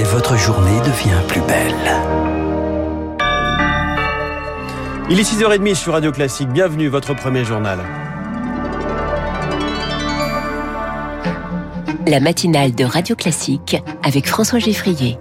et votre journée devient plus belle. Il est 6h30 sur Radio Classique. Bienvenue, votre premier journal. La matinale de Radio Classique avec François Geffrier.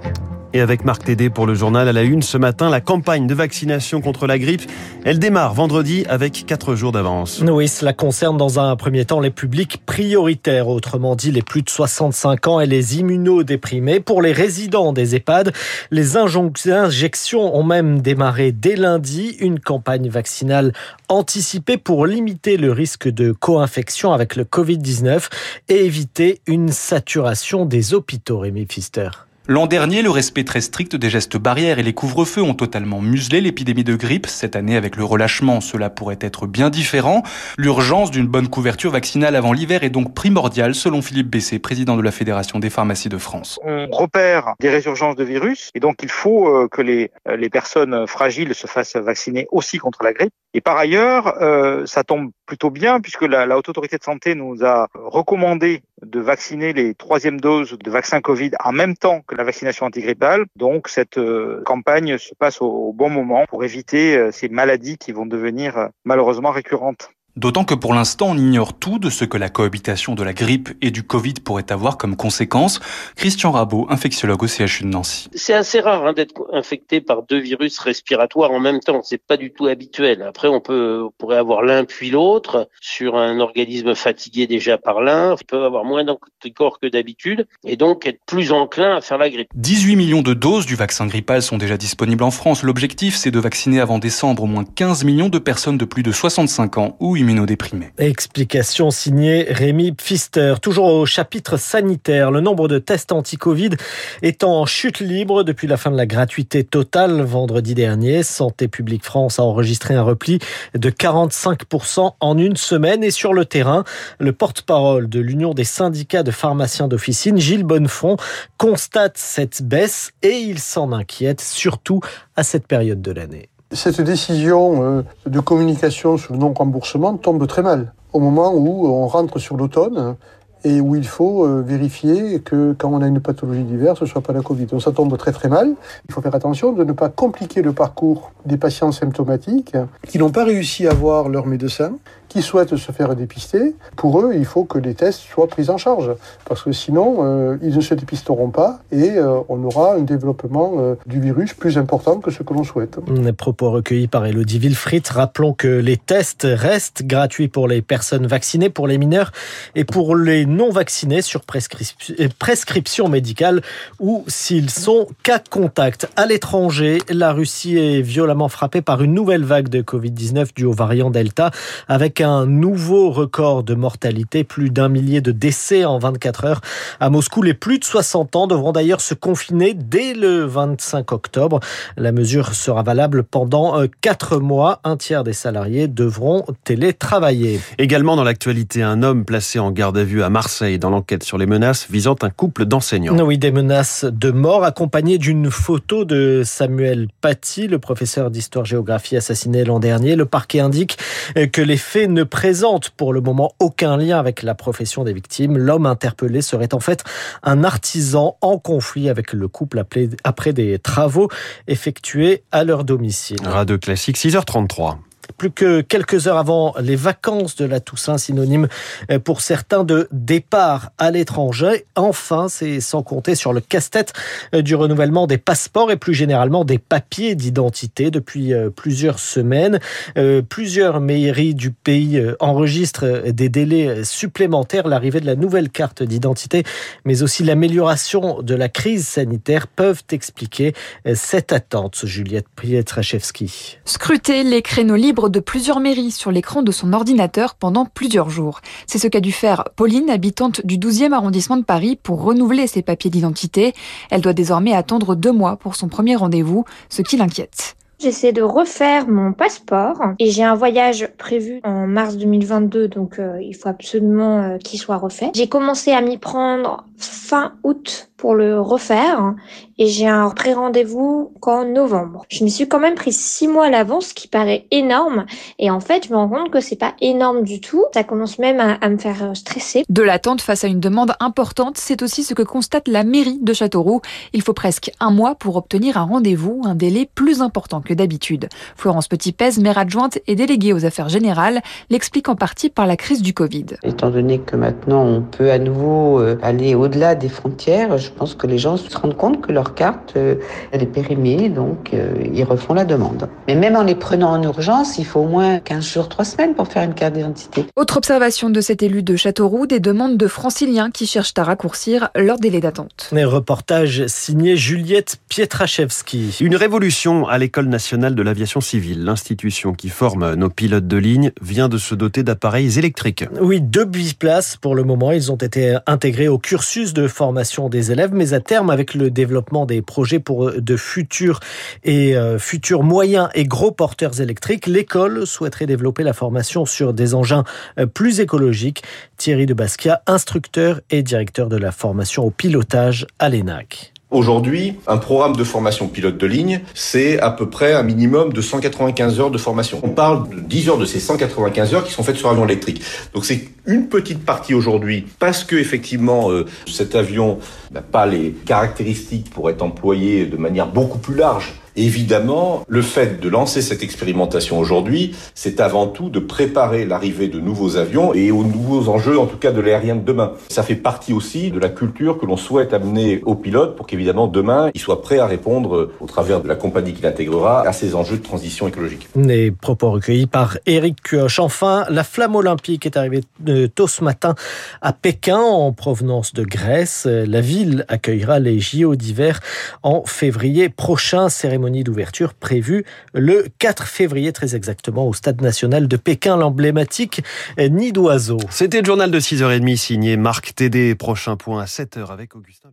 Et avec Marc Tédé pour le journal à la une ce matin, la campagne de vaccination contre la grippe, elle démarre vendredi avec 4 jours d'avance. Oui, cela concerne dans un premier temps les publics prioritaires, autrement dit les plus de 65 ans et les immunodéprimés. Pour les résidents des EHPAD, les injections ont même démarré dès lundi, une campagne vaccinale anticipée pour limiter le risque de co-infection avec le Covid-19 et éviter une saturation des hôpitaux, Rémi Pfister. L'an dernier, le respect très strict des gestes barrières et les couvre-feux ont totalement muselé l'épidémie de grippe. Cette année, avec le relâchement, cela pourrait être bien différent. L'urgence d'une bonne couverture vaccinale avant l'hiver est donc primordiale, selon Philippe Bessé, président de la Fédération des pharmacies de France. On repère des résurgences de virus et donc il faut euh, que les, euh, les personnes fragiles se fassent vacciner aussi contre la grippe. Et par ailleurs, euh, ça tombe plutôt bien puisque la, Haute Autorité de Santé nous a recommandé de vacciner les troisièmes doses de vaccin Covid en même temps que la vaccination antigrippale. Donc cette euh, campagne se passe au, bon moment pour éviter euh, ces maladies qui vont devenir malheureusement récurrentes. D'autant que pour l'instant, on ignore tout de ce que la cohabitation de la grippe et du Covid pourrait avoir comme conséquence. Christian Rabot, infectiologue au CHU de Nancy. C'est assez rare hein, d'être infecté par deux virus respiratoires en même temps. C'est pas du tout habituel. Après, on peut, on pourrait avoir l'un puis l'autre sur un organisme fatigué déjà par l'un. Il peut avoir moins d'anticorps que d'habitude et donc être plus enclin à faire la grippe. 18 millions de doses du vaccin grippal sont déjà disponibles en France. L'objectif, c'est de vacciner avant décembre au moins 15 millions de personnes de plus de 65 ans ou Explication signée Rémi Pfister. Toujours au chapitre sanitaire, le nombre de tests anti-Covid est en chute libre depuis la fin de la gratuité totale vendredi dernier. Santé publique France a enregistré un repli de 45% en une semaine et sur le terrain, le porte-parole de l'Union des syndicats de pharmaciens d'officine, Gilles Bonnefond, constate cette baisse et il s'en inquiète surtout à cette période de l'année. Cette décision euh, de communication sur le non-remboursement tombe très mal. Au moment où on rentre sur l'automne et où il faut euh, vérifier que quand on a une pathologie diverse, ce ne soit pas la Covid. Donc ça tombe très très mal. Il faut faire attention de ne pas compliquer le parcours des patients symptomatiques qui n'ont pas réussi à voir leur médecin, qui souhaitent se faire dépister. Pour eux, il faut que les tests soient pris en charge parce que sinon, euh, ils ne se dépisteront pas et euh, on aura un développement du virus plus important que ce que l'on souhaite. Les propos recueillis par Elodie Wilfried. Rappelons que les tests restent gratuits pour les personnes vaccinées, pour les mineurs et pour les non vaccinés sur prescription, prescription médicale ou s'ils sont cas contact. À l'étranger, la Russie est violemment frappée par une nouvelle vague de Covid-19 due au variant Delta avec un nouveau record de mortalité, plus d'un millier de décès en 24 heures. À Moscou, les plus de 60 ans devront d'ailleurs se confiner dès le 25 octobre. La mesure sera valable pendant 4 mois. Un tiers des salariés devront télétravailler. Également dans l'actualité, un homme placé en garde à vue à Marseille dans l'enquête sur les menaces visant un couple d'enseignants. Oui, des menaces de mort accompagnées d'une photo de Samuel Paty, le professeur d'histoire-géographie assassiné l'an dernier. Le parquet indique que les faits ne présentent pour le moment aucun lien avec la profession des victimes. L'homme interpellé serait en fait un artisan en conflit avec le couple après des travaux effectués à leur domicile. Radio Classique 6h33 plus que quelques heures avant les vacances de la Toussaint, synonyme pour certains de départ à l'étranger. Enfin, c'est sans compter sur le casse-tête du renouvellement des passeports et plus généralement des papiers d'identité depuis plusieurs semaines. Plusieurs mairies du pays enregistrent des délais supplémentaires. L'arrivée de la nouvelle carte d'identité, mais aussi l'amélioration de la crise sanitaire peuvent expliquer cette attente, Juliette Pietraszewski. Scruter les créneaux libres de plusieurs mairies sur l'écran de son ordinateur pendant plusieurs jours. C'est ce qu'a dû faire Pauline, habitante du 12e arrondissement de Paris, pour renouveler ses papiers d'identité. Elle doit désormais attendre deux mois pour son premier rendez-vous, ce qui l'inquiète. J'essaie de refaire mon passeport et j'ai un voyage prévu en mars 2022, donc euh, il faut absolument euh, qu'il soit refait. J'ai commencé à m'y prendre fin août pour le refaire et j'ai un pré-rendez-vous qu'en novembre. Je me suis quand même pris six mois à l'avance, ce qui paraît énorme. Et en fait, je me rends compte que c'est pas énorme du tout. Ça commence même à, à me faire stresser. De l'attente face à une demande importante, c'est aussi ce que constate la mairie de Châteauroux. Il faut presque un mois pour obtenir un rendez-vous, un délai plus important que d'habitude. Florence Petit-Pèze, maire adjointe et déléguée aux affaires générales, l'explique en partie par la crise du Covid. Étant donné que maintenant on peut à nouveau euh, aller au-delà des frontières, je pense que les gens se rendent compte que leur carte euh, elle est périmée, donc euh, ils refont la demande. Mais même en les prenant en urgence, il faut au moins 15 jours, 3 semaines pour faire une carte d'identité. Autre observation de cet élu de Châteauroux, des demandes de franciliens qui cherchent à raccourcir leur délai d'attente. Un reportage signé Juliette Pietraszewski. Une révolution à l'École nationale de l'aviation civile. L'institution qui forme nos pilotes de ligne vient de se doter d'appareils électriques. Oui, deux biplaces pour le moment. Ils ont été intégrés au cursus de formation des élèves, mais à terme, avec le développement des projets pour de futurs euh, futurs moyens et gros porteurs électriques, l'école souhaiterait développer la formation sur des engins euh, plus écologiques. Thierry de Basquiat, instructeur et directeur de la formation au pilotage à l'ENAC. Aujourd'hui, un programme de formation pilote de ligne, c'est à peu près un minimum de 195 heures de formation. On parle de 10 heures de ces 195 heures qui sont faites sur avion électrique. Donc c'est une petite partie aujourd'hui parce que effectivement euh, cet avion n'a pas les caractéristiques pour être employé de manière beaucoup plus large Évidemment, le fait de lancer cette expérimentation aujourd'hui, c'est avant tout de préparer l'arrivée de nouveaux avions et aux nouveaux enjeux, en tout cas de l'aérien de demain. Ça fait partie aussi de la culture que l'on souhaite amener aux pilotes pour qu'évidemment demain, ils soient prêts à répondre au travers de la compagnie qui l'intégrera à ces enjeux de transition écologique. Les propos recueillis par Éric Cuoche. Enfin, la flamme olympique est arrivée tôt ce matin à Pékin en provenance de Grèce. La ville accueillera les JO d'hiver en février prochain. Cérémonie d'ouverture prévue le 4 février, très exactement, au Stade national de Pékin, l'emblématique nid d'oiseau. C'était le journal de 6h30 signé Marc Tédé. Prochain point à 7h avec Augustin.